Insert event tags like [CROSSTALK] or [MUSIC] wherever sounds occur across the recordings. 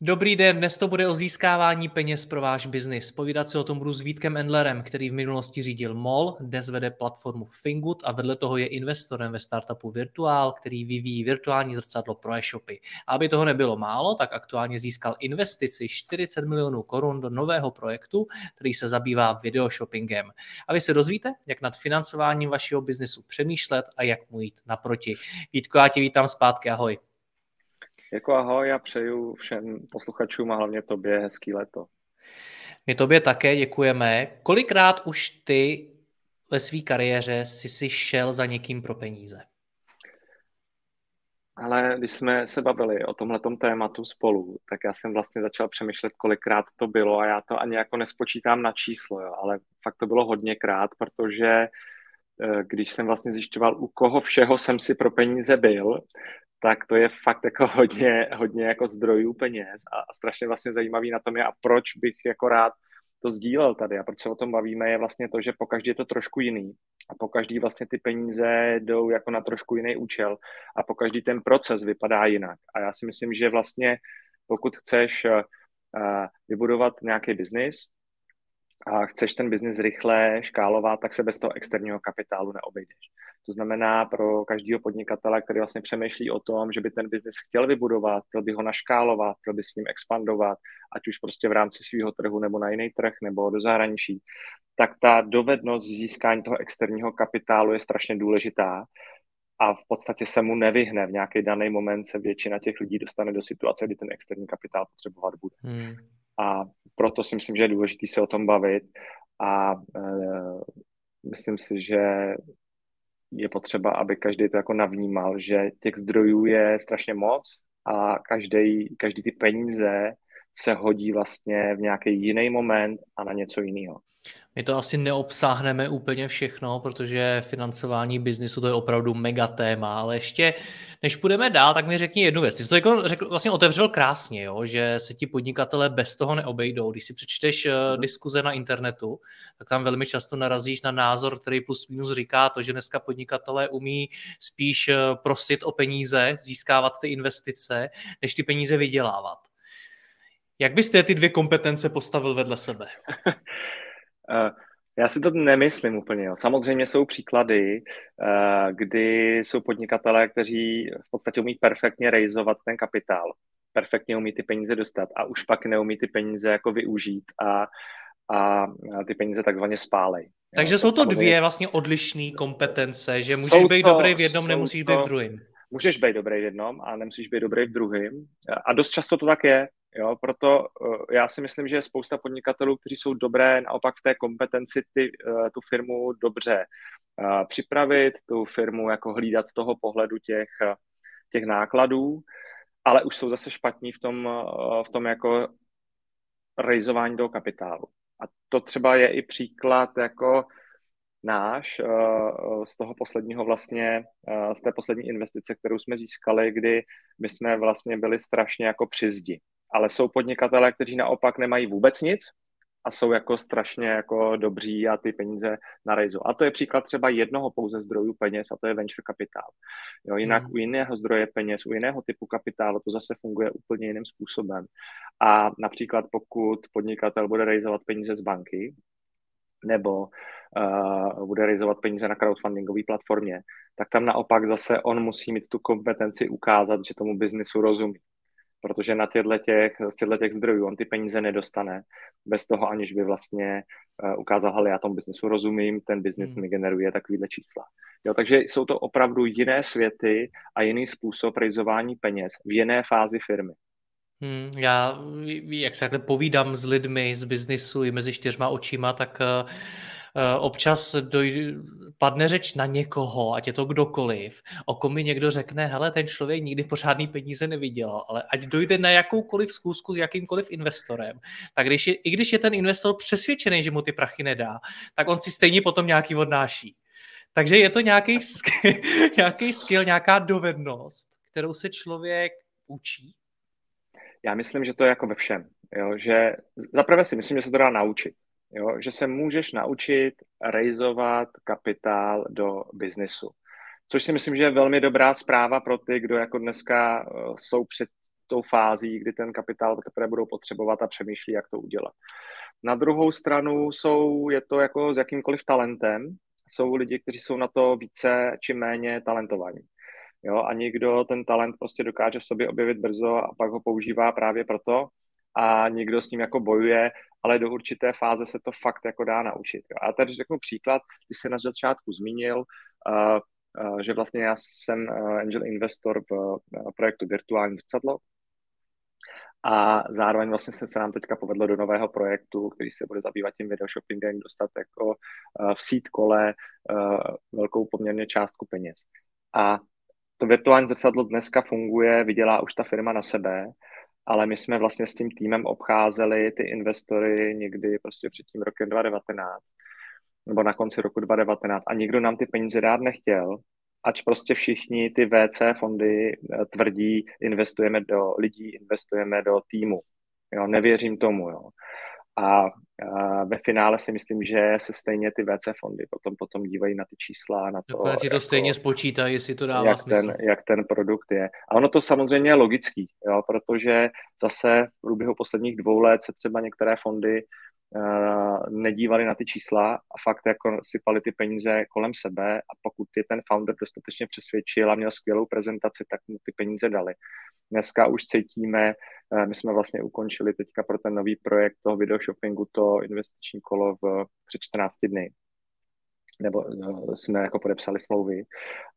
Dobrý den, dnes to bude o získávání peněz pro váš biznis. Povídat si o tom budu s Vítkem Endlerem, který v minulosti řídil MOL, dnes vede platformu Fingood a vedle toho je investorem ve startupu Virtual, který vyvíjí virtuální zrcadlo pro e-shopy. A aby toho nebylo málo, tak aktuálně získal investici 40 milionů korun do nového projektu, který se zabývá videoshoppingem. A vy se dozvíte, jak nad financováním vašeho biznesu přemýšlet a jak mu jít naproti. Vítko, já tě vítám zpátky, ahoj. Jako ahoj, já přeju všem posluchačům a hlavně tobě hezký leto. My tobě také děkujeme. Kolikrát už ty ve své kariéře jsi si šel za někým pro peníze? Ale když jsme se bavili o tomhle tématu spolu, tak já jsem vlastně začal přemýšlet, kolikrát to bylo a já to ani jako nespočítám na číslo, jo, ale fakt to bylo hodněkrát, protože když jsem vlastně zjišťoval, u koho všeho jsem si pro peníze byl, tak to je fakt jako hodně, hodně jako zdrojů peněz. A, strašně vlastně zajímavý na tom je a proč bych jako rád to sdílel tady. A proč se o tom bavíme je vlastně to, že po každý je to trošku jiný. A po každý vlastně ty peníze jdou jako na trošku jiný účel. A po každý ten proces vypadá jinak. A já si myslím, že vlastně pokud chceš uh, vybudovat nějaký biznis a chceš ten biznis rychle škálovat, tak se bez toho externího kapitálu neobejdeš. To znamená pro každého podnikatele, který vlastně přemýšlí o tom, že by ten biznis chtěl vybudovat, chtěl by ho naškálovat, chtěl by s ním expandovat, ať už prostě v rámci svého trhu nebo na jiný trh nebo do zahraničí, tak ta dovednost získání toho externího kapitálu je strašně důležitá a v podstatě se mu nevyhne. V nějaký daný moment se většina těch lidí dostane do situace, kdy ten externí kapitál potřebovat bude. Hmm. A proto si myslím, že je důležité se o tom bavit a e, myslím si, že je potřeba, aby každý to jako navnímal, že těch zdrojů je strašně moc a každý, každý ty peníze se hodí vlastně v nějaký jiný moment a na něco jiného. My to asi neobsáhneme úplně všechno, protože financování biznisu to je opravdu mega téma, ale ještě než půjdeme dál, tak mi řekni jednu věc. Ty jsi to jako řekl, vlastně otevřel krásně, jo? že se ti podnikatele bez toho neobejdou. Když si přečteš uh, diskuze na internetu, tak tam velmi často narazíš na názor, který plus minus říká to, že dneska podnikatelé umí spíš uh, prosit o peníze, získávat ty investice, než ty peníze vydělávat. Jak byste ty dvě kompetence postavil vedle sebe? [LAUGHS] Eh, já si to nemyslím úplně. Jo. Samozřejmě jsou příklady, eh, kdy jsou podnikatelé, kteří v podstatě umí perfektně rejzovat ten kapitál, perfektně umí ty peníze dostat a už pak neumí ty peníze jako využít a, a ty peníze takzvaně spálej. Takže jo. jsou to dvě vlastně odlišné kompetence, že můžeš být to, dobrý v jednom, nemusíš to, být v druhém. Můžeš být dobrý v jednom a nemusíš být dobrý v druhém. A dost často to tak je. Jo, proto uh, já si myslím, že je spousta podnikatelů, kteří jsou dobré naopak v té kompetenci ty, uh, tu firmu dobře uh, připravit, tu firmu jako hlídat z toho pohledu těch, těch nákladů, ale už jsou zase špatní v tom, v tom jako rejzování toho kapitálu. A to třeba je i příklad jako náš z toho posledního vlastně, z té poslední investice, kterou jsme získali, kdy my jsme vlastně byli strašně jako při zdi ale jsou podnikatelé, kteří naopak nemají vůbec nic a jsou jako strašně jako dobří a ty peníze na rejzu. A to je příklad třeba jednoho pouze zdrojů peněz a to je venture kapitál. Jo, jinak hmm. u jiného zdroje peněz, u jiného typu kapitálu to zase funguje úplně jiným způsobem. A například pokud podnikatel bude rejzovat peníze z banky, nebo uh, bude realizovat peníze na crowdfundingové platformě, tak tam naopak zase on musí mít tu kompetenci ukázat, že tomu biznisu rozumí protože na těchto těch, z těchto těch zdrojů on ty peníze nedostane bez toho, aniž by vlastně uh, ukázal, hele, já tomu biznesu rozumím, ten biznis hmm. mi generuje takovýhle čísla. Jo, takže jsou to opravdu jiné světy a jiný způsob rejzování peněz v jiné fázi firmy. Hmm, já, jak se takhle povídám s lidmi z biznisu i mezi čtyřma očima, tak uh, eh, občas doj, padne řeč na někoho, ať je to kdokoliv, o kom mi někdo řekne, hele, ten člověk nikdy pořádný peníze neviděl, ale ať dojde na jakoukoliv zkusku s jakýmkoliv investorem, tak když je, i když je ten investor přesvědčený, že mu ty prachy nedá, tak on si stejně potom nějaký odnáší. Takže je to nějaký skill, [LAUGHS] nějaký skill, nějaká dovednost, kterou se člověk učí? Já myslím, že to je jako ve všem. Jo? Že zaprvé si myslím, že se to dá naučit. Jo? Že se můžeš naučit rejzovat kapitál do biznesu. Což si myslím, že je velmi dobrá zpráva pro ty, kdo jako dneska eh, jsou před tou fází, kdy ten kapitál teprve budou potřebovat a přemýšlí, jak to udělat. Na druhou stranu jsou, je to jako s jakýmkoliv talentem, jsou lidi, kteří jsou na to více či méně talentovaní. Jo, a někdo ten talent prostě dokáže v sobě objevit brzo a pak ho používá právě proto a někdo s ním jako bojuje, ale do určité fáze se to fakt jako dá naučit. Jo. A tady řeknu příklad, ty jsi na začátku zmínil, uh, uh, že vlastně já jsem uh, angel investor v uh, projektu Virtuální zrcadlo, a zároveň vlastně se, se nám teďka povedlo do nového projektu, který se bude zabývat tím videoshoppingem, dostat jako uh, v sít kole uh, velkou poměrně částku peněz. A to virtuální zrcadlo dneska funguje, vydělá už ta firma na sebe, ale my jsme vlastně s tím týmem obcházeli ty investory někdy prostě před tím rokem 2019 nebo na konci roku 2019 a nikdo nám ty peníze dát nechtěl, ač prostě všichni ty VC fondy eh, tvrdí, investujeme do lidí, investujeme do týmu. Jo, nevěřím tomu. Jo. A, ve finále si myslím, že se stejně ty VC fondy potom, potom dívají na ty čísla, na to, Dokonce si to jako, stejně spočítají, jestli to dává jak smysl. Ten, jak ten produkt je. A ono to samozřejmě je logický, jo, protože zase v průběhu posledních dvou let se třeba některé fondy nedívali na ty čísla a fakt jako sypali ty peníze kolem sebe a pokud je ten founder dostatečně přesvědčil a měl skvělou prezentaci, tak mu ty peníze dali. Dneska už cítíme, uh, my jsme vlastně ukončili teďka pro ten nový projekt toho videoshoppingu to investiční kolo v, před 14 dny nebo uh, jsme jako podepsali smlouvy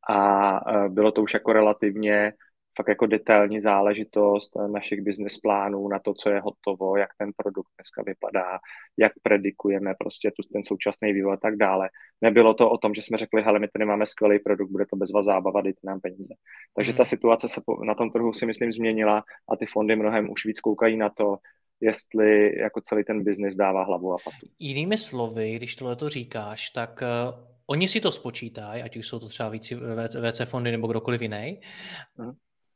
a bylo to už jako relativně fakt jako detailní záležitost našich business plánů na to, co je hotovo, jak ten produkt dneska vypadá, jak predikujeme prostě tu, ten současný vývoj a tak dále. Nebylo to o tom, že jsme řekli, hele, my tady máme skvělý produkt, bude to bezva zábava, dejte nám peníze. Takže mm. ta situace se na tom trhu si myslím změnila a ty fondy mnohem už víc koukají na to, jestli jako celý ten biznis dává hlavu a patu. Jinými slovy, když tohle to říkáš, tak uh, oni si to spočítají, ať už jsou to třeba víc VC fondy nebo kdokoliv jiný, mm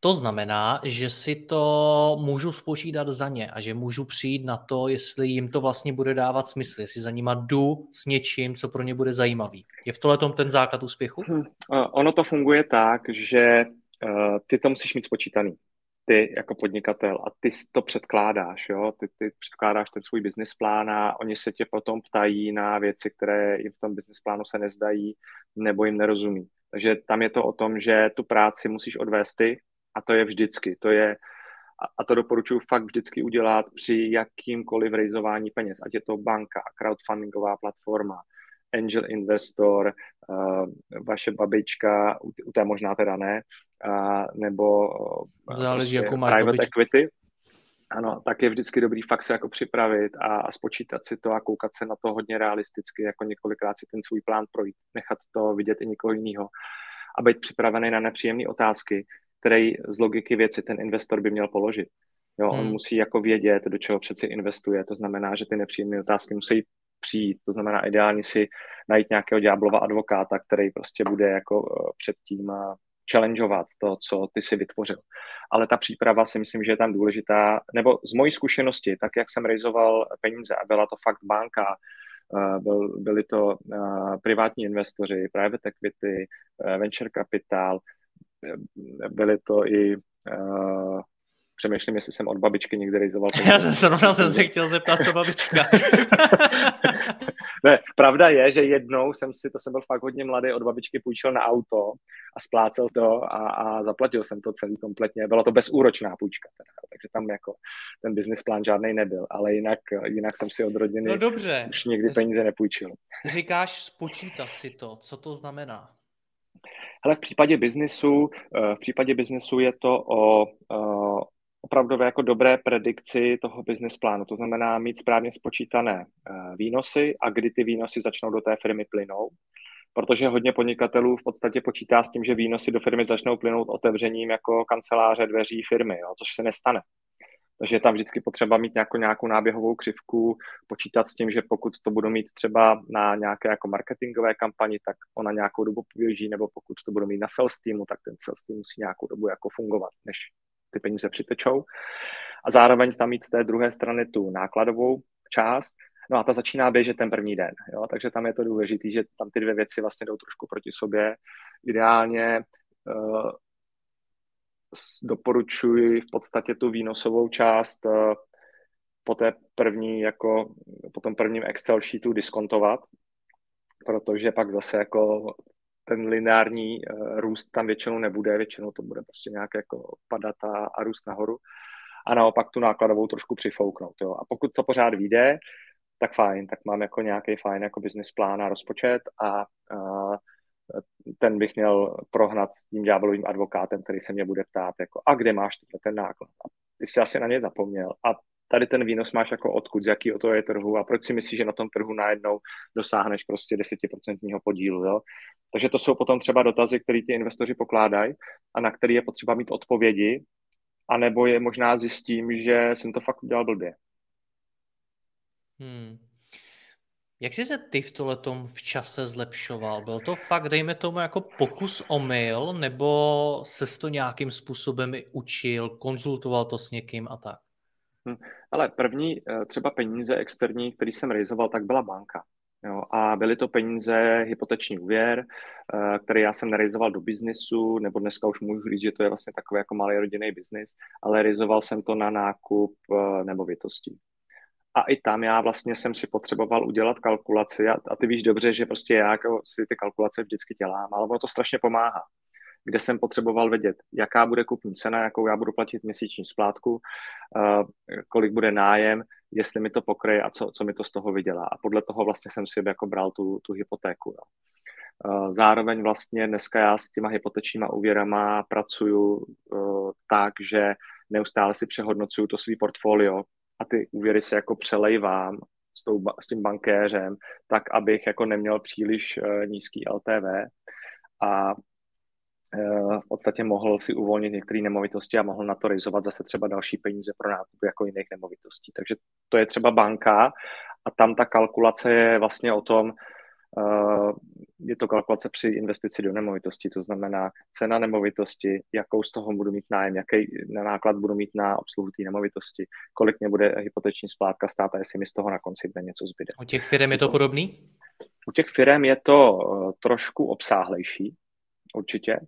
to znamená, že si to můžu spočítat za ně a že můžu přijít na to, jestli jim to vlastně bude dávat smysl, jestli za nima jdu s něčím, co pro ně bude zajímavý. Je v tohle ten základ úspěchu? Hmm. Ono to funguje tak, že uh, ty to musíš mít spočítaný ty jako podnikatel a ty to předkládáš, jo? Ty, ty předkládáš ten svůj business plán a oni se tě potom ptají na věci, které jim v tom business plánu se nezdají nebo jim nerozumí. Takže tam je to o tom, že tu práci musíš odvést ty, a to je vždycky. To je, a to doporučuji fakt vždycky udělat při jakýmkoliv rejzování peněz, ať je to banka, crowdfundingová platforma, angel investor, uh, vaše babička, u té možná teda ne, nebo uh, Záleží, prostě jakou máš private babičku. equity, ano, tak je vždycky dobrý fakt se jako připravit a, a spočítat si to a koukat se na to hodně realisticky, jako několikrát si ten svůj plán projít, nechat to vidět i někoho jiného a být připravený na nepříjemné otázky, který z logiky věci ten investor by měl položit. Jo, hmm. on musí jako vědět, do čeho přeci investuje, to znamená, že ty nepříjemné otázky musí přijít, to znamená ideálně si najít nějakého ďáblova advokáta, který prostě bude jako eh, předtím eh, challengeovat to, co ty si vytvořil. Ale ta příprava si myslím, že je tam důležitá, nebo z mojí zkušenosti, tak jak jsem rejzoval peníze a byla to fakt banka, eh, byl, byli to privátní investoři, private equity, venture capital, byly to i uh, přemýšlím, jestli jsem od babičky někdy rejzoval. [LAUGHS] Já jsem se rovna jsem se chtěl zeptat, co babička. [LAUGHS] ne, pravda je, že jednou jsem si, to jsem byl fakt hodně mladý, od babičky půjčil na auto a splácel to a, a zaplatil jsem to celý kompletně. Byla to bezúročná půjčka, teda, takže tam jako ten business plán žádný nebyl, ale jinak, jinak jsem si od rodiny no dobře. už nikdy peníze nepůjčil. Říkáš spočítat si to, co to znamená? Ale v případě biznesu, eh, v případě biznesu je to o, eh, opravdové jako dobré predikci toho business plánu. To znamená mít správně spočítané eh, výnosy a kdy ty výnosy začnou do té firmy plynout. Protože hodně podnikatelů v podstatě počítá s tím, že výnosy do firmy začnou plynout otevřením jako kanceláře dveří firmy, jo, což se nestane. Takže je tam vždycky potřeba mít nějakou, nějakou náběhovou křivku, počítat s tím, že pokud to budu mít třeba na nějaké jako marketingové kampani, tak ona nějakou dobu využijí, nebo pokud to budu mít na sales teamu, tak ten sales team musí nějakou dobu jako fungovat, než ty peníze přitečou. A zároveň tam mít z té druhé strany tu nákladovou část, No a ta začíná běžet ten první den, jo? takže tam je to důležité, že tam ty dvě věci vlastně jdou trošku proti sobě. Ideálně uh, doporučuji v podstatě tu výnosovou část uh, po té první, jako po tom prvním Excel sheetu diskontovat, protože pak zase jako ten lineární uh, růst tam většinou nebude, většinou to bude prostě nějak jako padat a, a růst nahoru a naopak tu nákladovou trošku přifouknout. Jo. A pokud to pořád vyjde, tak fajn, tak mám jako nějaký fajn jako business plán a rozpočet a, a ten bych měl prohnat s tím ďábelovým advokátem, který se mě bude ptát, jako, a kde máš ten náklad? A ty jsi asi na ně zapomněl. A tady ten výnos máš jako odkud, z jakého to je trhu a proč si myslíš, že na tom trhu najednou dosáhneš prostě desetiprocentního podílu. Jo? Takže to jsou potom třeba dotazy, které ti investoři pokládají a na které je potřeba mít odpovědi, anebo je možná zjistím, že jsem to fakt udělal blbě. Hmm. Jak jsi se ty v tohletom v čase zlepšoval? Byl to fakt, dejme tomu, jako pokus o mail, nebo se to nějakým způsobem učil, konzultoval to s někým a tak? Hmm. Ale první eh, třeba peníze externí, který jsem realizoval, tak byla banka. Jo, a byly to peníze, hypoteční úvěr, eh, který já jsem nerealizoval do biznisu, nebo dneska už můžu říct, že to je vlastně takový jako malý rodinný biznis, ale realizoval jsem to na nákup eh, nemovitostí. A i tam já vlastně jsem si potřeboval udělat kalkulaci a, a ty víš dobře, že prostě já jako si ty kalkulace vždycky dělám, ale ono to strašně pomáhá kde jsem potřeboval vědět, jaká bude kupní cena, jakou já budu platit měsíční splátku, uh, kolik bude nájem, jestli mi to pokryje a co, co mi to z toho vydělá. A podle toho vlastně jsem si jako bral tu, tu hypotéku. Jo. Uh, zároveň vlastně dneska já s těma hypotečníma úvěrama pracuju uh, tak, že neustále si přehodnocuju to svý portfolio ty úvěry se jako přelejvám s, tou, s tím bankéřem, tak abych jako neměl příliš uh, nízký LTV a uh, v podstatě mohl si uvolnit některé nemovitosti a mohl na to realizovat zase třeba další peníze pro nákup jako jiných nemovitostí. Takže to je třeba banka a tam ta kalkulace je vlastně o tom, uh, je to kalkulace při investici do nemovitosti, to znamená cena nemovitosti, jakou z toho budu mít nájem, jaký náklad budu mít na obsluhu té nemovitosti, kolik mě bude hypoteční splátka stát a jestli mi z toho na konci dne něco zbyde. U těch firm je to podobný? U těch firm je to uh, trošku obsáhlejší, určitě.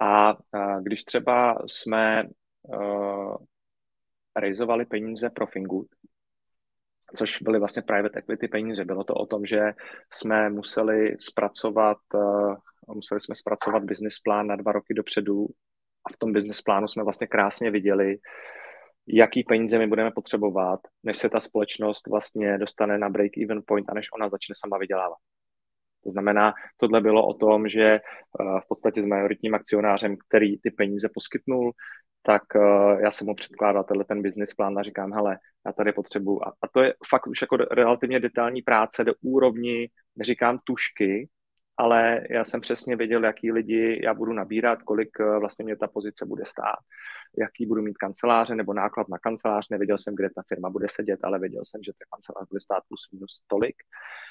A, uh, když třeba jsme uh, realizovali peníze pro Fingood, což byly vlastně private equity peníze. Bylo to o tom, že jsme museli zpracovat, uh, museli jsme zpracovat business plán na dva roky dopředu a v tom business plánu jsme vlastně krásně viděli, jaký peníze my budeme potřebovat, než se ta společnost vlastně dostane na break-even point a než ona začne sama vydělávat. To znamená, tohle bylo o tom, že eh, v podstatě s majoritním akcionářem, který ty peníze poskytnul, tak uh, já jsem mu předkládal tenhle ten business plán a říkám, hele, já tady potřebuju. A, a to je fakt už jako relativně detailní práce do úrovni, neříkám tušky, ale já jsem přesně věděl, jaký lidi já budu nabírat, kolik uh, vlastně mě ta pozice bude stát, jaký budu mít kanceláře nebo náklad na kancelář. Nevěděl jsem, kde ta firma bude sedět, ale věděl jsem, že ta kancelář bude stát plus minus tolik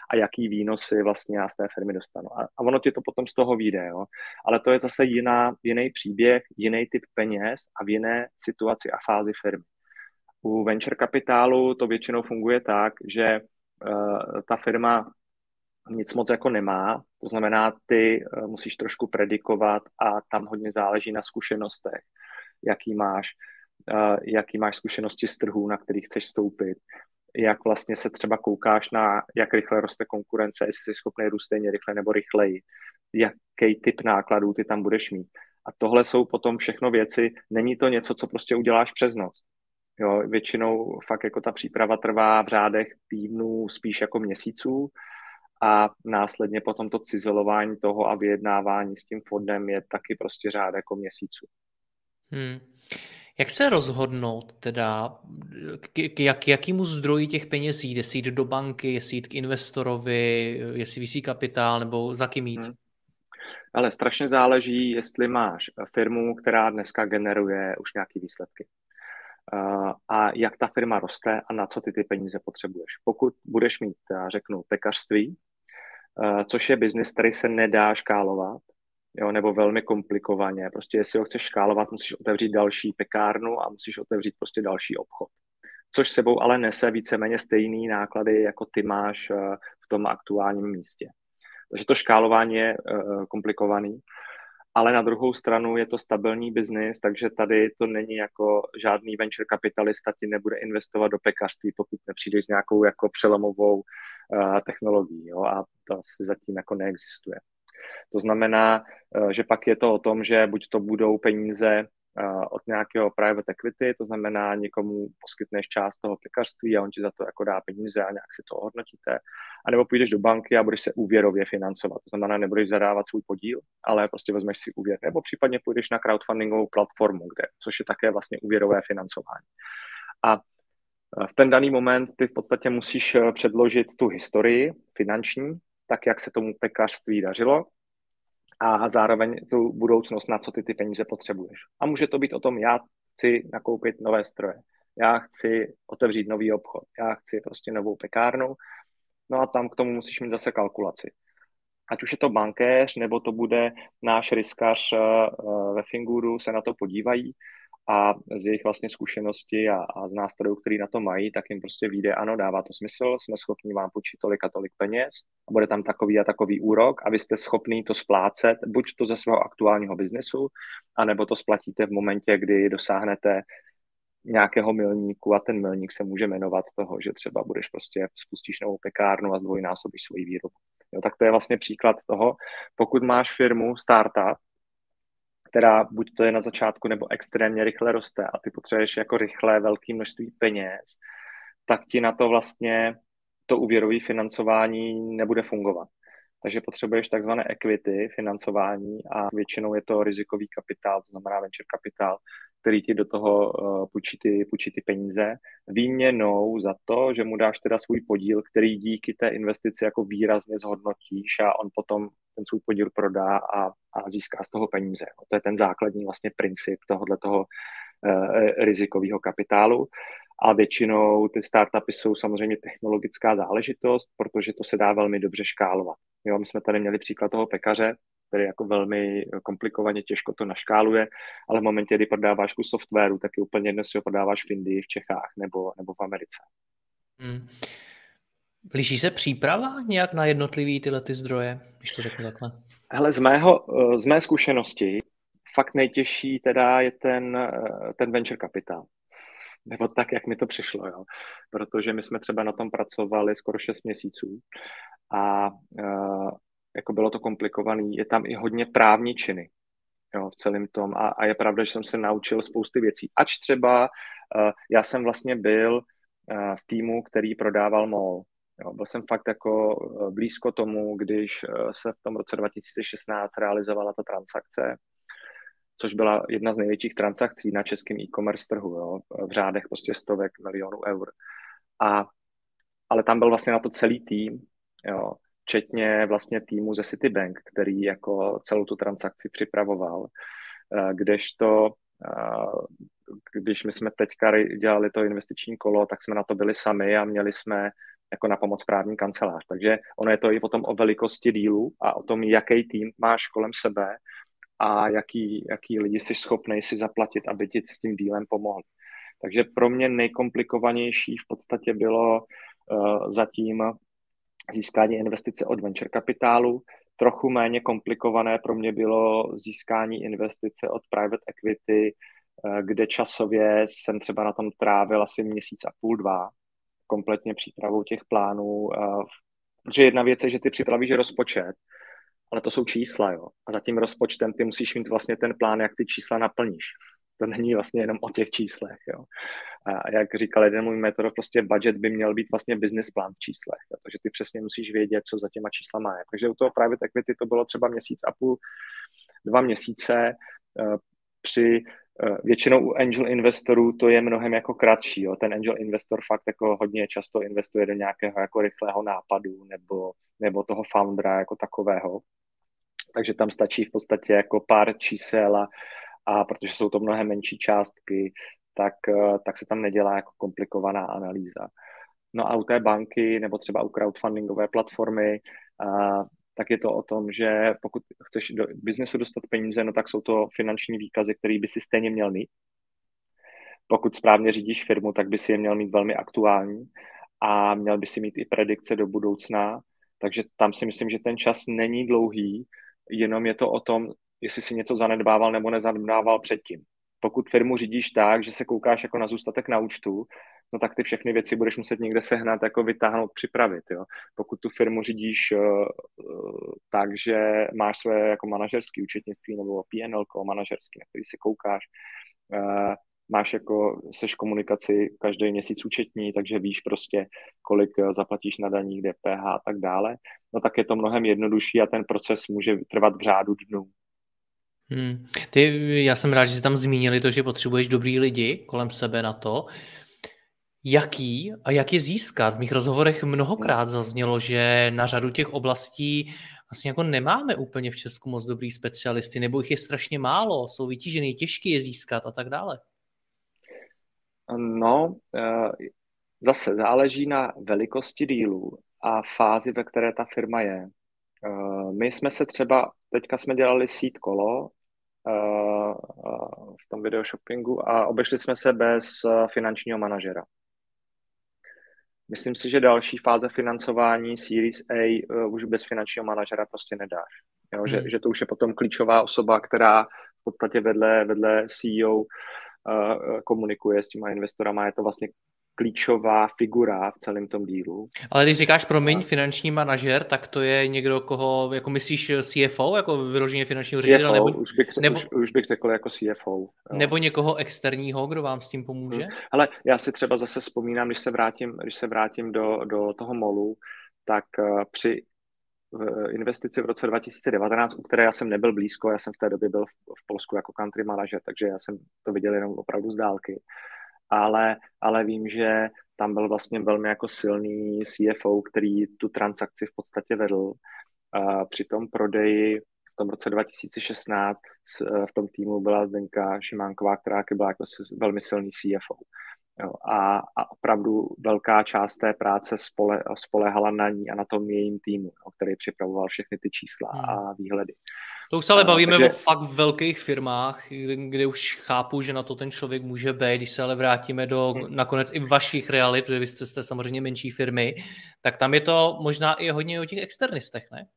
a jaký výnosy vlastně já z té firmy dostanu. A, a ono ti to potom z toho vyjde, jo. Ale to je zase jiná, jiný příběh, jiný typ peněz a v jiné situaci a fázi firmy. U venture kapitálu to většinou funguje tak, že uh, ta firma nic moc jako nemá, to znamená, ty uh, musíš trošku predikovat a tam hodně záleží na zkušenostech, jaký máš, uh, jaký máš zkušenosti z trhů, na kterých chceš stoupit, jak vlastně se třeba koukáš na, jak rychle roste konkurence, jestli jsi schopný růst stejně rychle nebo rychleji, jaký typ nákladů ty tam budeš mít. A tohle jsou potom všechno věci, není to něco, co prostě uděláš přes noc. Jo, většinou fakt jako ta příprava trvá v řádech týdnů, spíš jako měsíců a následně potom to cizelování toho a vyjednávání s tím fondem je taky prostě řád jako měsíců. Hmm. Jak se rozhodnout teda, k, k, jak, jakýmu zdroji těch peněz jít? Jestli jít do banky, jestli jít k investorovi, jestli vysí kapitál, nebo za kým jít? Hmm. Ale strašně záleží, jestli máš firmu, která dneska generuje už nějaké výsledky. A jak ta firma roste a na co ty ty peníze potřebuješ. Pokud budeš mít, já řeknu, pekařství, což je biznis, který se nedá škálovat, jo, nebo velmi komplikovaně. Prostě jestli ho chceš škálovat, musíš otevřít další pekárnu a musíš otevřít prostě další obchod. Což sebou ale nese víceméně stejný náklady, jako ty máš v tom aktuálním místě. Takže to škálování je uh, komplikovaný, ale na druhou stranu je to stabilní biznis, takže tady to není jako žádný venture kapitalista ti nebude investovat do pekařství, pokud nepřijdeš s nějakou jako přelomovou technologií jo, a to asi zatím jako neexistuje. To znamená, uh, že pak je to o tom, že buď to budou peníze od nějakého private equity, to znamená někomu poskytneš část toho pekařství a on ti za to jako dá peníze a nějak si to ohodnotíte. A nebo půjdeš do banky a budeš se úvěrově financovat. To znamená, nebudeš zadávat svůj podíl, ale prostě vezmeš si úvěr. Nebo případně půjdeš na crowdfundingovou platformu, kde, což je také vlastně úvěrové financování. A v ten daný moment ty v podstatě musíš eh, předložit tu historii finanční, tak jak se tomu pekařství dařilo, a zároveň tu budoucnost, na co ty ty peníze potřebuješ. A může to být o tom, já chci nakoupit nové stroje, já chci otevřít nový obchod, já chci prostě novou pekárnu, no a tam k tomu musíš mít zase kalkulaci. Ať už je to bankéř, nebo to bude náš riskař eh, ve Finguru, se na to podívají a z jejich vlastně zkušenosti a, a z nástrojů, který na to mají, tak jim prostě vyjde, ano, dává to smysl, jsme schopni vám počít tolik a tolik peněz a bude tam takový a takový úrok a vy jste schopný to splácet, buď to ze svého aktuálního biznesu, anebo to splatíte v momentě, kdy dosáhnete nějakého milníku a ten milník se může jmenovat toho, že třeba budeš prostě spustíš novou pekárnu a zdvojnásobíš svoji výrobu. Jo, tak to je vlastně příklad toho, pokud máš firmu, startup, která buď to je na začátku nebo extrémně rychle roste a ty potřebuješ jako rychle velké množství peněz, tak ti na to vlastně to úvěrové financování nebude fungovat. Takže potřebuješ takzvané equity financování a většinou je to rizikový kapitál, to znamená venture kapitál, který ti do toho uh, půjčí, ty, půjčí ty peníze, výměnou za to, že mu dáš teda svůj podíl, který díky té investici jako výrazně zhodnotíš a on potom ten svůj podíl prodá a, a získá z toho peníze. To je ten základní vlastně princip tohohle toho uh, rizikového kapitálu. A většinou ty startupy jsou samozřejmě technologická záležitost, protože to se dá velmi dobře škálovat. Jo, my jsme tady měli příklad toho pekaře, který jako velmi komplikovaně těžko to naškáluje, ale v momentě, kdy prodáváš kus softwaru, tak je úplně jedno, jestli ho prodáváš v Indii, v Čechách nebo, nebo v Americe. Hmm. Liší se příprava nějak na jednotlivý tyhle ty zdroje, když to řeknu takhle? Hele, z, mého, z mé zkušenosti fakt nejtěžší teda je ten, ten venture kapitál. Nebo tak, jak mi to přišlo, jo. Protože my jsme třeba na tom pracovali skoro 6 měsíců a jako bylo to komplikovaný, je tam i hodně právní činy jo, v celém tom a, a je pravda, že jsem se naučil spousty věcí. Ač třeba uh, já jsem vlastně byl uh, v týmu, který prodával MOL. Jo, byl jsem fakt jako blízko tomu, když se v tom roce 2016 realizovala ta transakce, což byla jedna z největších transakcí na českém e-commerce trhu, jo, v řádech prostě stovek milionů eur. A, ale tam byl vlastně na to celý tým, jo, včetně vlastně týmu ze Citibank, který jako celou tu transakci připravoval, eh, kdežto eh, když my jsme teďka dělali to investiční kolo, tak jsme na to byli sami a měli jsme jako na pomoc právní kancelář. Takže ono je to i potom o velikosti dílu a o tom, jaký tým máš kolem sebe a jaký, jaký lidi jsi schopný si zaplatit, aby ti s tím dílem pomohli. Takže pro mě nejkomplikovanější v podstatě bylo uh, zatím získání investice od venture kapitálu. Trochu méně komplikované pro mě bylo získání investice od private equity, eh, kde časově jsem třeba na tom trávil asi měsíc a půl, dva, kompletně přípravou těch plánů. Eh, protože jedna věc je, že ty připravíš rozpočet, ale to jsou čísla, jo. A za tím rozpočtem ty musíš mít vlastně ten plán, jak ty čísla naplníš to není vlastně jenom o těch číslech. Jo. A jak říkal jeden můj metod, prostě budget by měl být vlastně business plán v číslech, jo. takže ty přesně musíš vědět, co za těma číslama je. Takže u toho private equity to bylo třeba měsíc a půl, dva měsíce. Eh, při Eh, většinou u angel investorů to je mnohem jako kratší. Jo. Ten angel investor fakt jako hodně často investuje do nějakého jako rychlého nápadu nebo, nebo toho foundera jako takového. Takže tam stačí v podstatě jako pár čísel a, a protože jsou to mnohem menší částky, tak, eh, tak se tam nedělá jako komplikovaná analýza. No a u té banky nebo třeba u crowdfundingové platformy, a, tak je to o tom, že pokud chceš do biznesu dostat peníze, no tak jsou to finanční výkazy, které by si stejně měl mít. Pokud správně řídíš firmu, tak by si je měl mít velmi aktuální a měl by si mít i predikce do budoucna, takže tam si myslím, že ten čas není dlouhý, jenom je to o tom, jestli si něco zanedbával nebo nezanedbával předtím. Pokud firmu řídíš tak, že se koukáš jako na zůstatek na účtu, no tak ty všechny věci budeš muset někde sehnat, jako vytáhnout, připravit. Jo. Pokud tu firmu řídíš uh, tak, že máš své jako manažerské účetnictví nebo PNL manažerský, na který se koukáš, uh, máš jako, seš komunikaci každý měsíc účetní, takže víš prostě, kolik zaplatíš na daních, DPH a tak dále, no tak je to mnohem jednodušší a ten proces může trvat v řádu dnů. Hmm. Ty, já jsem rád, že jsi tam zmínili to, že potřebuješ dobrý lidi kolem sebe na to jaký a jak je získat. V mých rozhovorech mnohokrát zaznělo, že na řadu těch oblastí vlastně jako nemáme úplně v Česku moc dobrý specialisty, nebo jich je strašně málo, jsou vytížený, těžký je získat a tak dále. No, eh, zase záleží na velikosti dílu a fázi, ve které ta firma je. Eh, my jsme se třeba, teďka jsme dělali sít kolo v tom videoshoppingu a obešli jsme se bez finančního manažera. Myslím si, že další fáze financování Series A uh, už bez finančního manažera prostě nedáš. Jo? Hmm. Že, že to už je potom klíčová osoba, která v podstatě vedle, vedle CEO uh, komunikuje s těma investorama. Je to vlastně klíčová figura v celém tom dílu. Ale když říkáš, promiň, finanční manažer, tak to je někdo, koho, jako myslíš CFO, jako vyloženě finančního ředitele? Nebo, už, bych, nebo, už, už bych řekl jako CFO. Jo. Nebo někoho externího, kdo vám s tím pomůže? Hmm. Ale já si třeba zase vzpomínám, když se vrátím, když se vrátím do, do toho molu, tak uh, při investici v roce 2019, u které já jsem nebyl blízko, já jsem v té době byl v, v Polsku jako country manager, takže já jsem to viděl jenom opravdu z dálky ale, ale vím, že tam byl vlastně velmi jako silný CFO, který tu transakci v podstatě vedl. Při tom prodeji v tom roce 2016 v tom týmu byla Zdenka Šimánková, která byla jako velmi silný CFO. Jo, a, a opravdu velká část té práce spole, spolehala na ní a na tom jejím týmu, jo, který připravoval všechny ty čísla hmm. a výhledy. To už se ale bavíme Takže... o fakt velkých firmách, kde, kde už chápu, že na to ten člověk může být. Když se ale vrátíme do hmm. nakonec i vašich realit, protože vy jste, jste samozřejmě menší firmy, tak tam je to možná i hodně o těch externistech, ne?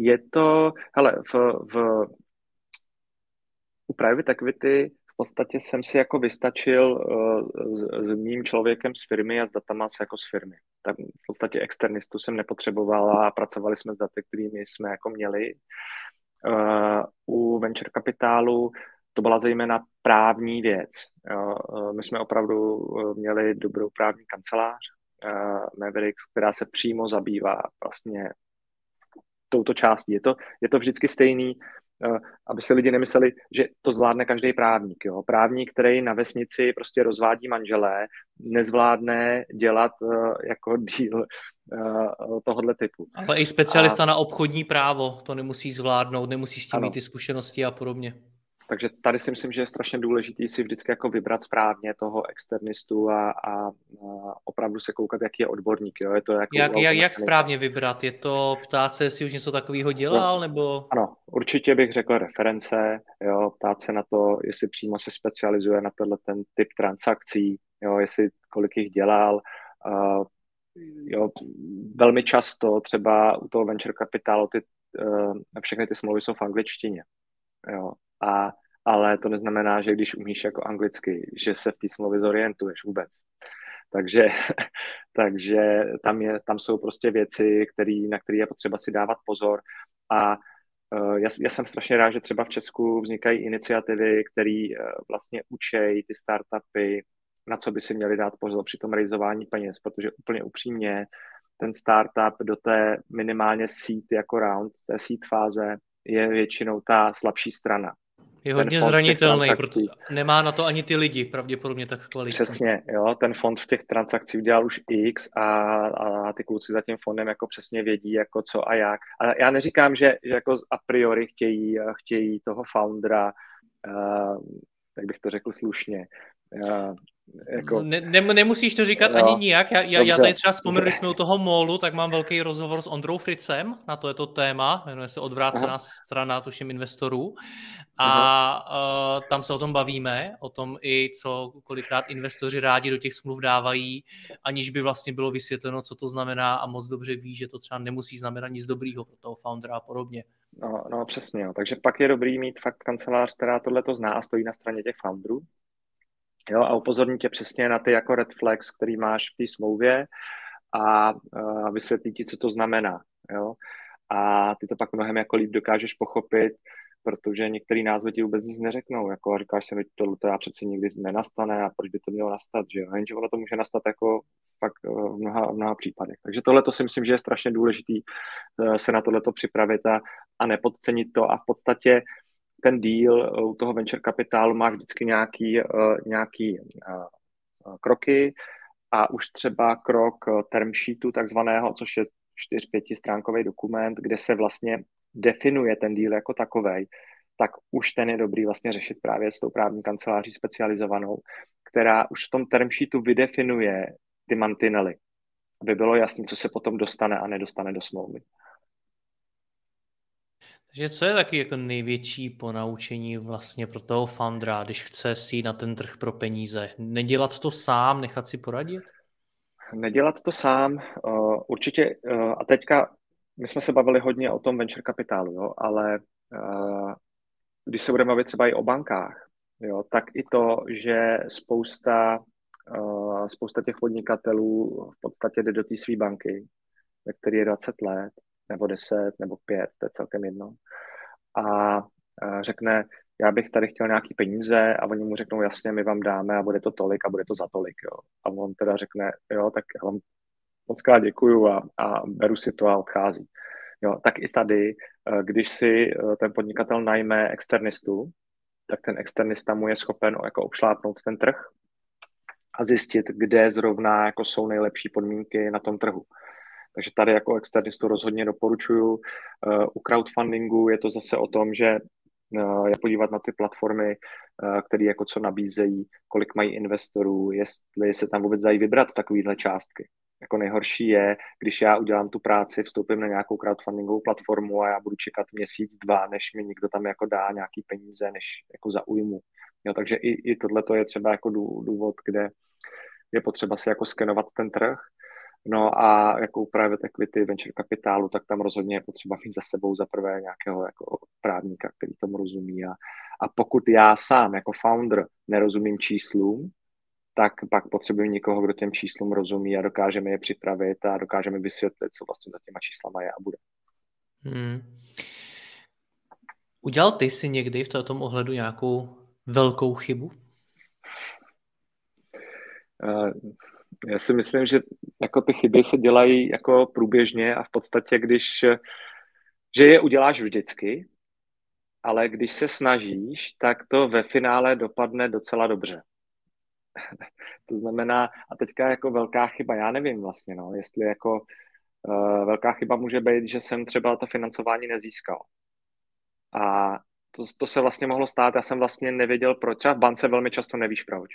Je to, hele, v, v, u private equity podstatě jsem si jako vystačil uh, s, s mým člověkem z firmy a s datama jako z firmy. Tak v podstatě externistu jsem nepotřeboval a pracovali jsme s daty, kterými jsme jako měli. Uh, u venture kapitálu to byla zejména právní věc. Uh, my jsme opravdu měli dobrou právní kancelář, Mavericks, která se přímo zabývá vlastně touto částí. Je to, je to vždycky stejný, aby se lidi nemysleli, že to zvládne každý právník. Jo? Právník, který na vesnici prostě rozvádí manželé, nezvládne dělat jako díl uh, tohohle typu. Ale i specialista a, na obchodní právo to nemusí zvládnout, nemusí s tím ano. mít ty zkušenosti a podobně. Takže tady si myslím, že je strašně důležité si vždycky jako vybrat správně toho externistu a, a, a opravdu se koukat, jaký je odborník. Jo? Je to jako jak, jak, jak správně vybrat? Je to ptát se, jestli už něco takového dělal? No, nebo... Ano, určitě bych řekl reference, jo? ptát se na to, jestli přímo se specializuje na tenhle ten typ transakcí, jo? jestli kolik jich dělal, uh, jo, velmi často třeba u toho venture kapitálu ty, uh, všechny ty smlouvy jsou v angličtině. Jo. A, ale to neznamená, že když umíš jako anglicky, že se v té smlouvě zorientuješ vůbec. Takže, [LAUGHS] takže tam, je, tam jsou prostě věci, který, na které je potřeba si dávat pozor. A uh, já, já jsem strašně rád, že třeba v Česku vznikají iniciativy, které uh, vlastně učejí ty startupy, na co by si měli dát pozor při tom realizování peněz, protože úplně upřímně ten startup do té minimálně seed jako round, té seed fáze je většinou ta slabší strana. Je hodně zranitelný, protože nemá na to ani ty lidi pravděpodobně tak kvalitní. Přesně, jo, ten fond v těch transakcích udělal už X a, a ty kluci za tím fondem jako přesně vědí, jako co a jak. A já neříkám, že, že jako a priori chtějí, chtějí toho foundera, uh, jak bych to řekl slušně, uh, jako... Ne, ne, nemusíš to říkat no, ani nijak. Já, já, já tady třeba vzpomenu, když jsme u toho molu, tak mám velký rozhovor s Ondrou Fricem na to je to téma, jmenuje se Odvrácená Aha. strana, tuším, investorů. A uh, tam se o tom bavíme, o tom i, co kolikrát investoři rádi do těch smluv dávají, aniž by vlastně bylo vysvětleno, co to znamená a moc dobře ví, že to třeba nemusí znamenat nic dobrýho pro toho foundera a podobně. No, no přesně, jo. takže pak je dobrý mít fakt kancelář, která tohle to zná a stojí na straně těch founderů, Jo, a upozorní tě přesně na ty jako red flags, který máš v té smlouvě a uh, vysvětlí ti, co to znamená. Jo? A ty to pak mnohem jako líp dokážeš pochopit, protože některý názvy ti vůbec nic neřeknou, jako a říkáš si, že tohle to já přece nikdy nenastane a proč by to mělo nastat, že jo, jenže ono to může nastat jako fakt v mnoha, v mnoha případech. Takže tohle to si myslím, že je strašně důležitý se na tohle připravit a, a nepodcenit to a v podstatě ten deal eh, u toho venture kapitálu má vždycky nějaký, uh, nějaký uh, kroky a už třeba krok term sheetu takzvaného, což je 4-5 stránkový dokument, kde se vlastně definuje ten deal jako takový, tak už ten je dobrý vlastně řešit právě s tou právní kanceláří specializovanou, která už v tom term sheetu vydefinuje ty mantinely, aby bylo jasné, co se potom dostane a nedostane do smlouvy. Takže co je taky jako největší ponaučení vlastně pro toho foundera, když chce si na ten trh pro peníze? Nedělat to sám, nechat si poradit? Nedělat to sám, uh, určitě, uh, a teďka my jsme se bavili hodně o tom venture kapitálu, jo, ale uh, když se budeme bavit třeba i o bankách, jo, tak i to, že spousta, spousta těch podnikatelů v podstatě jde do té své banky, ve které je 20 let, nebo 10, nebo 5, to je celkem jedno. A řekne, já bych tady chtěl nějaký peníze a oni mu řeknou, jasně, my vám dáme a bude to tolik a bude to za tolik, jo. A on teda řekne, jo, tak já vám moc krát děkuju a, a beru si to a odchází. Jo, tak i tady, když si ten podnikatel najme externistu, tak ten externista mu je schopen jako obšlápnout ten trh a zjistit, kde zrovna jako jsou nejlepší podmínky na tom trhu. Takže tady jako externistu rozhodně doporučuju. Eh, u crowdfundingu je to zase o tom, že eh, je podívat na ty platformy, eh, které jako co nabízejí, kolik mají investorů, jestli se tam vůbec dají vybrat takovýhle částky. Jako nejhorší je, když já udělám tu práci, vstoupím na nějakou crowdfundingovou platformu a já budu čekat měsíc, dva, než mi někdo tam jako dá nějaký peníze, než jako zaujmu. Jo, takže i, i tohle je třeba jako důvod, kde je potřeba si jako skenovat ten trh No a jako u private equity, venture kapitálu, tak tam rozhodně je potřeba mít za sebou za prvé nějakého jako právníka, který tomu rozumí. A, a pokud já sám jako founder nerozumím číslům, tak pak potřebuji někoho, kdo těm číslům rozumí a dokážeme je připravit a dokážeme vysvětlit, co vlastně za těma číslama je a bude. Hmm. Udělal ty si někdy v tom ohledu nějakou velkou chybu? Uh, já si myslím, že jako ty chyby se dělají jako průběžně a v podstatě, když, že je uděláš vždycky, ale když se snažíš, tak to ve finále dopadne docela dobře. [LAUGHS] to znamená, a teďka jako velká chyba, já nevím vlastně, no, jestli jako uh, velká chyba může být, že jsem třeba to financování nezískal. A to, to se vlastně mohlo stát, já jsem vlastně nevěděl proč, a v bance velmi často nevíš proč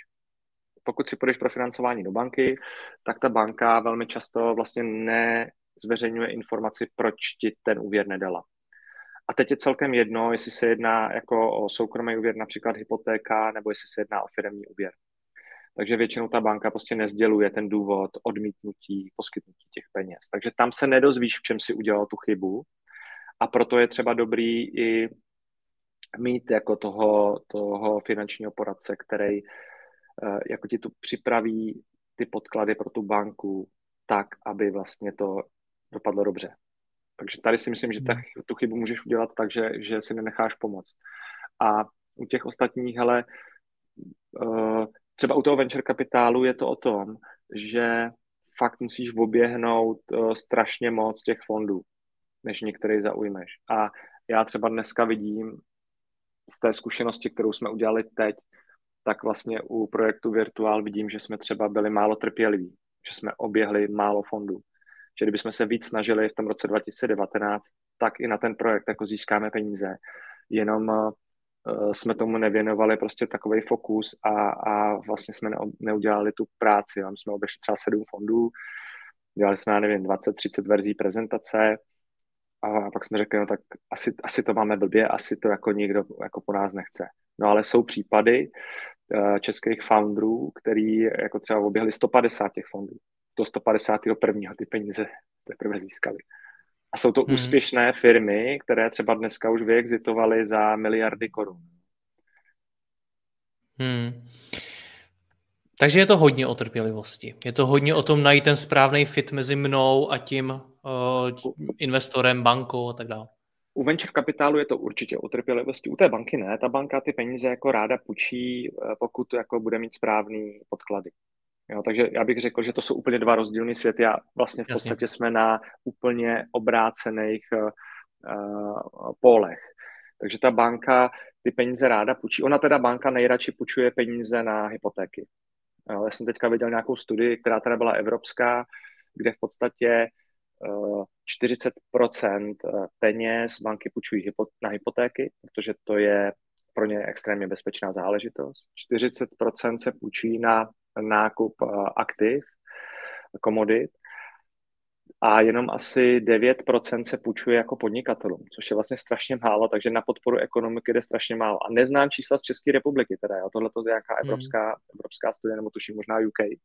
pokud si půjdeš pro financování do banky, tak ta banka velmi často vlastně nezveřejňuje informaci, proč ti ten úvěr nedala. A teď je celkem jedno, jestli se jedná jako o soukromý úvěr, například hypotéka, nebo jestli se jedná o firmní úvěr. Takže většinou ta banka prostě nezděluje ten důvod odmítnutí, poskytnutí těch peněz. Takže tam se nedozvíš, v čem si udělal tu chybu. A proto je třeba dobrý i mít jako toho, toho finančního poradce, který jako ti tu připraví ty podklady pro tu banku tak, aby vlastně to dopadlo dobře. Takže tady si myslím, že ta, hmm. tu chybu můžeš udělat tak, že, že si nenecháš pomoct. A u těch ostatních, hele, uh, třeba u toho venture kapitálu je to o tom, že fakt musíš oběhnout uh, strašně moc těch fondů, než některý zaujmeš. A já třeba dneska vidím, z té zkušenosti, kterou jsme udělali teď, tak vlastně u projektu Virtual vidím, že jsme třeba byli málo trpěliví, že jsme oběhli málo fondů. Že kdybychom se víc snažili v tom roce 2019, tak i na ten projekt jako získáme peníze. Jenom uh, jsme tomu nevěnovali prostě takový fokus a, a vlastně jsme ne, neudělali tu práci. Jo. My jsme obešli třeba sedm fondů, dělali jsme, já nevím, 20-30 verzí prezentace a pak jsme řekli, no tak asi, asi to máme blbě, asi to jako nikdo jako po nás nechce. No ale jsou případy uh, českých founderů, který jako třeba oběhli 150 těch fondů. Do 151. ty peníze teprve získali. A jsou to hmm. úspěšné firmy, které třeba dneska už vyexitovaly za miliardy korun. Hmm. Takže je to hodně o trpělivosti. Je to hodně o tom najít ten správný fit mezi mnou a tím uh, investorem, bankou a tak dále. U venture kapitálu je to určitě o trpělivosti. U té banky ne. Ta banka ty peníze jako ráda půjčí, eh, pokud jako bude mít správný podklady. Jo, takže já bych řekl, že to jsou úplně dva rozdílné světy a vlastně v Jasně. podstatě jsme na úplně obrácených uh, pólech. Takže ta banka ty peníze ráda půjčí. Ona teda banka nejradši půjčuje peníze na hypotéky. Já jsem teďka viděl nějakou studii, která teda byla evropská, kde v podstatě 40% eh, peněz banky půjčují na hypotéky, protože to je pro ně extrémně bezpečná záležitost. 40% se půjčí na nákup eh, aktiv, komodit a jenom asi 9% se půjčuje jako podnikatelům, což je vlastně strašně málo, takže na podporu ekonomiky jde strašně málo. A neznám čísla z České republiky, teda jo, tohle je nějaká hmm. evropská, hmm. evropská studie, nebo tuším možná UK,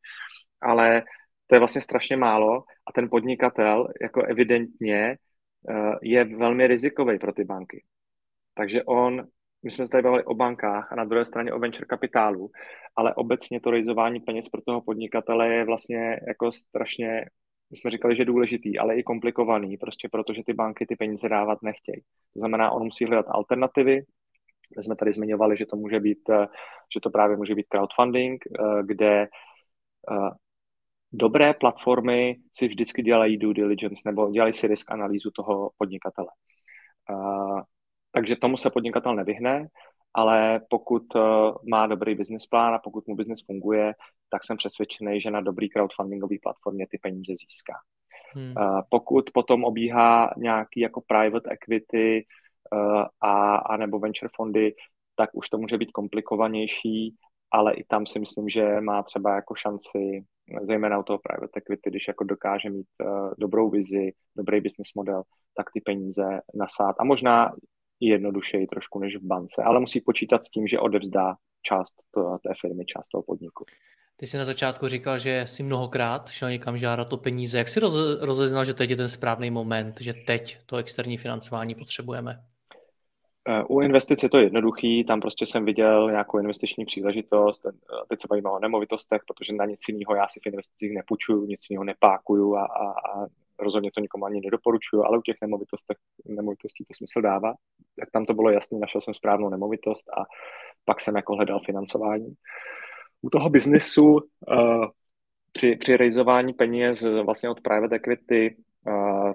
ale to je vlastně strašně málo a ten podnikatel jako evidentně eh, je velmi rizikový pro ty banky. Takže on, my jsme se tady bavili o bankách a na druhé straně o venture kapitálu, ale obecně to rejzování peněz pro toho podnikatele je vlastně jako strašně my jsme říkali, že důležitý, ale i komplikovaný, prostě protože ty banky ty peníze dávat nechtějí. To znamená, on musí hledat alternativy. My jsme tady zmiňovali, že to může být, eh, že to právě může být crowdfunding, eh, kde dobré platformy si vždycky dělají due diligence nebo dělají si risk analýzu toho podnikatele. Takže tomu se podnikatel nevyhne, ale pokud má dobrý business plán a pokud mu business funguje, tak jsem přesvědčený, že na dobrý crowdfundingový platformě ty peníze získá. Hmm. Pokud potom obíhá nějaký jako private equity a, a nebo venture fondy, tak už to může být komplikovanější, ale i tam si myslím, že má třeba jako šanci, zejména u toho private equity, když jako dokáže mít uh, dobrou vizi, dobrý business model, tak ty peníze nasát. A možná i jednodušeji trošku než v bance, ale musí počítat s tím, že odevzdá část to, té firmy, část toho podniku. Ty jsi na začátku říkal, že jsi mnohokrát šel někam žádat o peníze. Jak jsi roz, rozeznal, že teď je ten správný moment, že teď to externí financování potřebujeme? Eh, u investic je to jednoduchý, tam prostě jsem viděl nějakou investiční příležitost, eh, teď se bavíme o nemovitostech, protože na nic jiného já si v investicích nepůjčuju, nic jiného nepákuju a, a, a rozhodně to nikomu ani nedoporučuju, ale u těch nemovitostech, nemovitostí to smysl dává. Tak tam to bylo jasné, našel jsem správnou nemovitost a pak jsem jako hledal financování. U toho biznesu uh, při, při rejzování peněz vlastně od private equity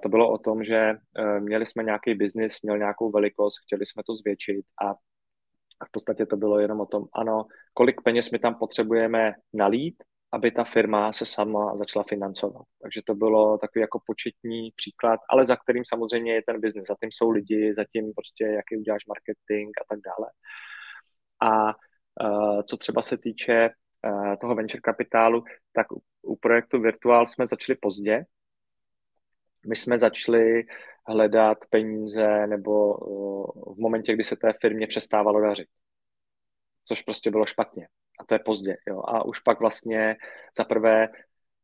To bylo o tom, že uh, měli jsme nějaký biznis, měl nějakou velikost, chtěli jsme to zvětšit a v podstatě to bylo jenom o tom, ano, kolik peněz my tam potřebujeme nalít, aby ta firma se sama začala financovat. Takže to bylo takový jako početní příklad, ale za kterým samozřejmě je ten biznis. Zatím jsou lidi, zatím prostě, jaký uděláš marketing a tak dále. A uh, co třeba se týče uh, toho venture kapitálu, tak u, u projektu Virtual jsme začali pozdě, my jsme začali hledat peníze nebo uh, v momentě, kdy se té firmě přestávalo dařit. Což prostě bylo špatně. A to je pozdě. Jo. A už pak vlastně za prvé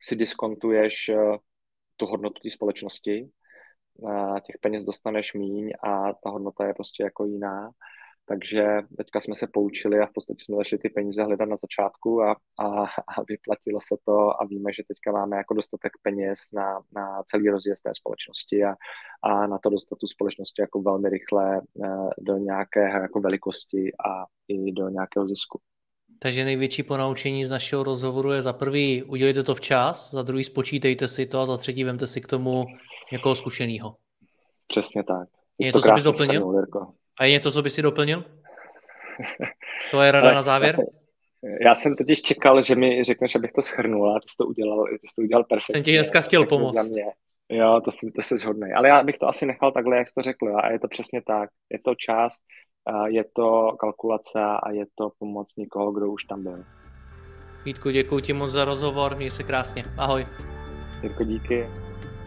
si diskontuješ uh, tu hodnotu té společnosti, těch peněz dostaneš míň a ta hodnota je prostě jako jiná. Takže teďka jsme se poučili a v podstatě jsme začali ty peníze hledat na začátku a, a, a vyplatilo se to a víme, že teďka máme jako dostatek peněz na, na celý rozjezd té společnosti a, a na to dostat tu společnosti jako velmi rychle eh, do nějaké jako velikosti a i do nějakého zisku. Takže největší ponaučení z našeho rozhovoru je za prvý udělejte to včas, za druhý spočítejte si to a za třetí vemte si k tomu někoho zkušeného. Přesně tak. Je něco, co bys doplnil? A je něco, co by si doplnil? [LAUGHS] To je rada na závěr? Já jsem totiž čekal, že mi řekneš, abych to schrnul a ty jsi to udělal, ty jsi to udělal perfektně. Jsem ti dneska chtěl pomoct. Za mě. Jo, to, si, to jsi zhodnej. Ale já bych to asi nechal takhle, jak jsi to řekl. A je to přesně tak. Je to čas, je to kalkulace a je to pomoc někoho, kdo už tam byl. Vítku, děkuji ti moc za rozhovor, měj se krásně. Ahoj. Jirko, díky.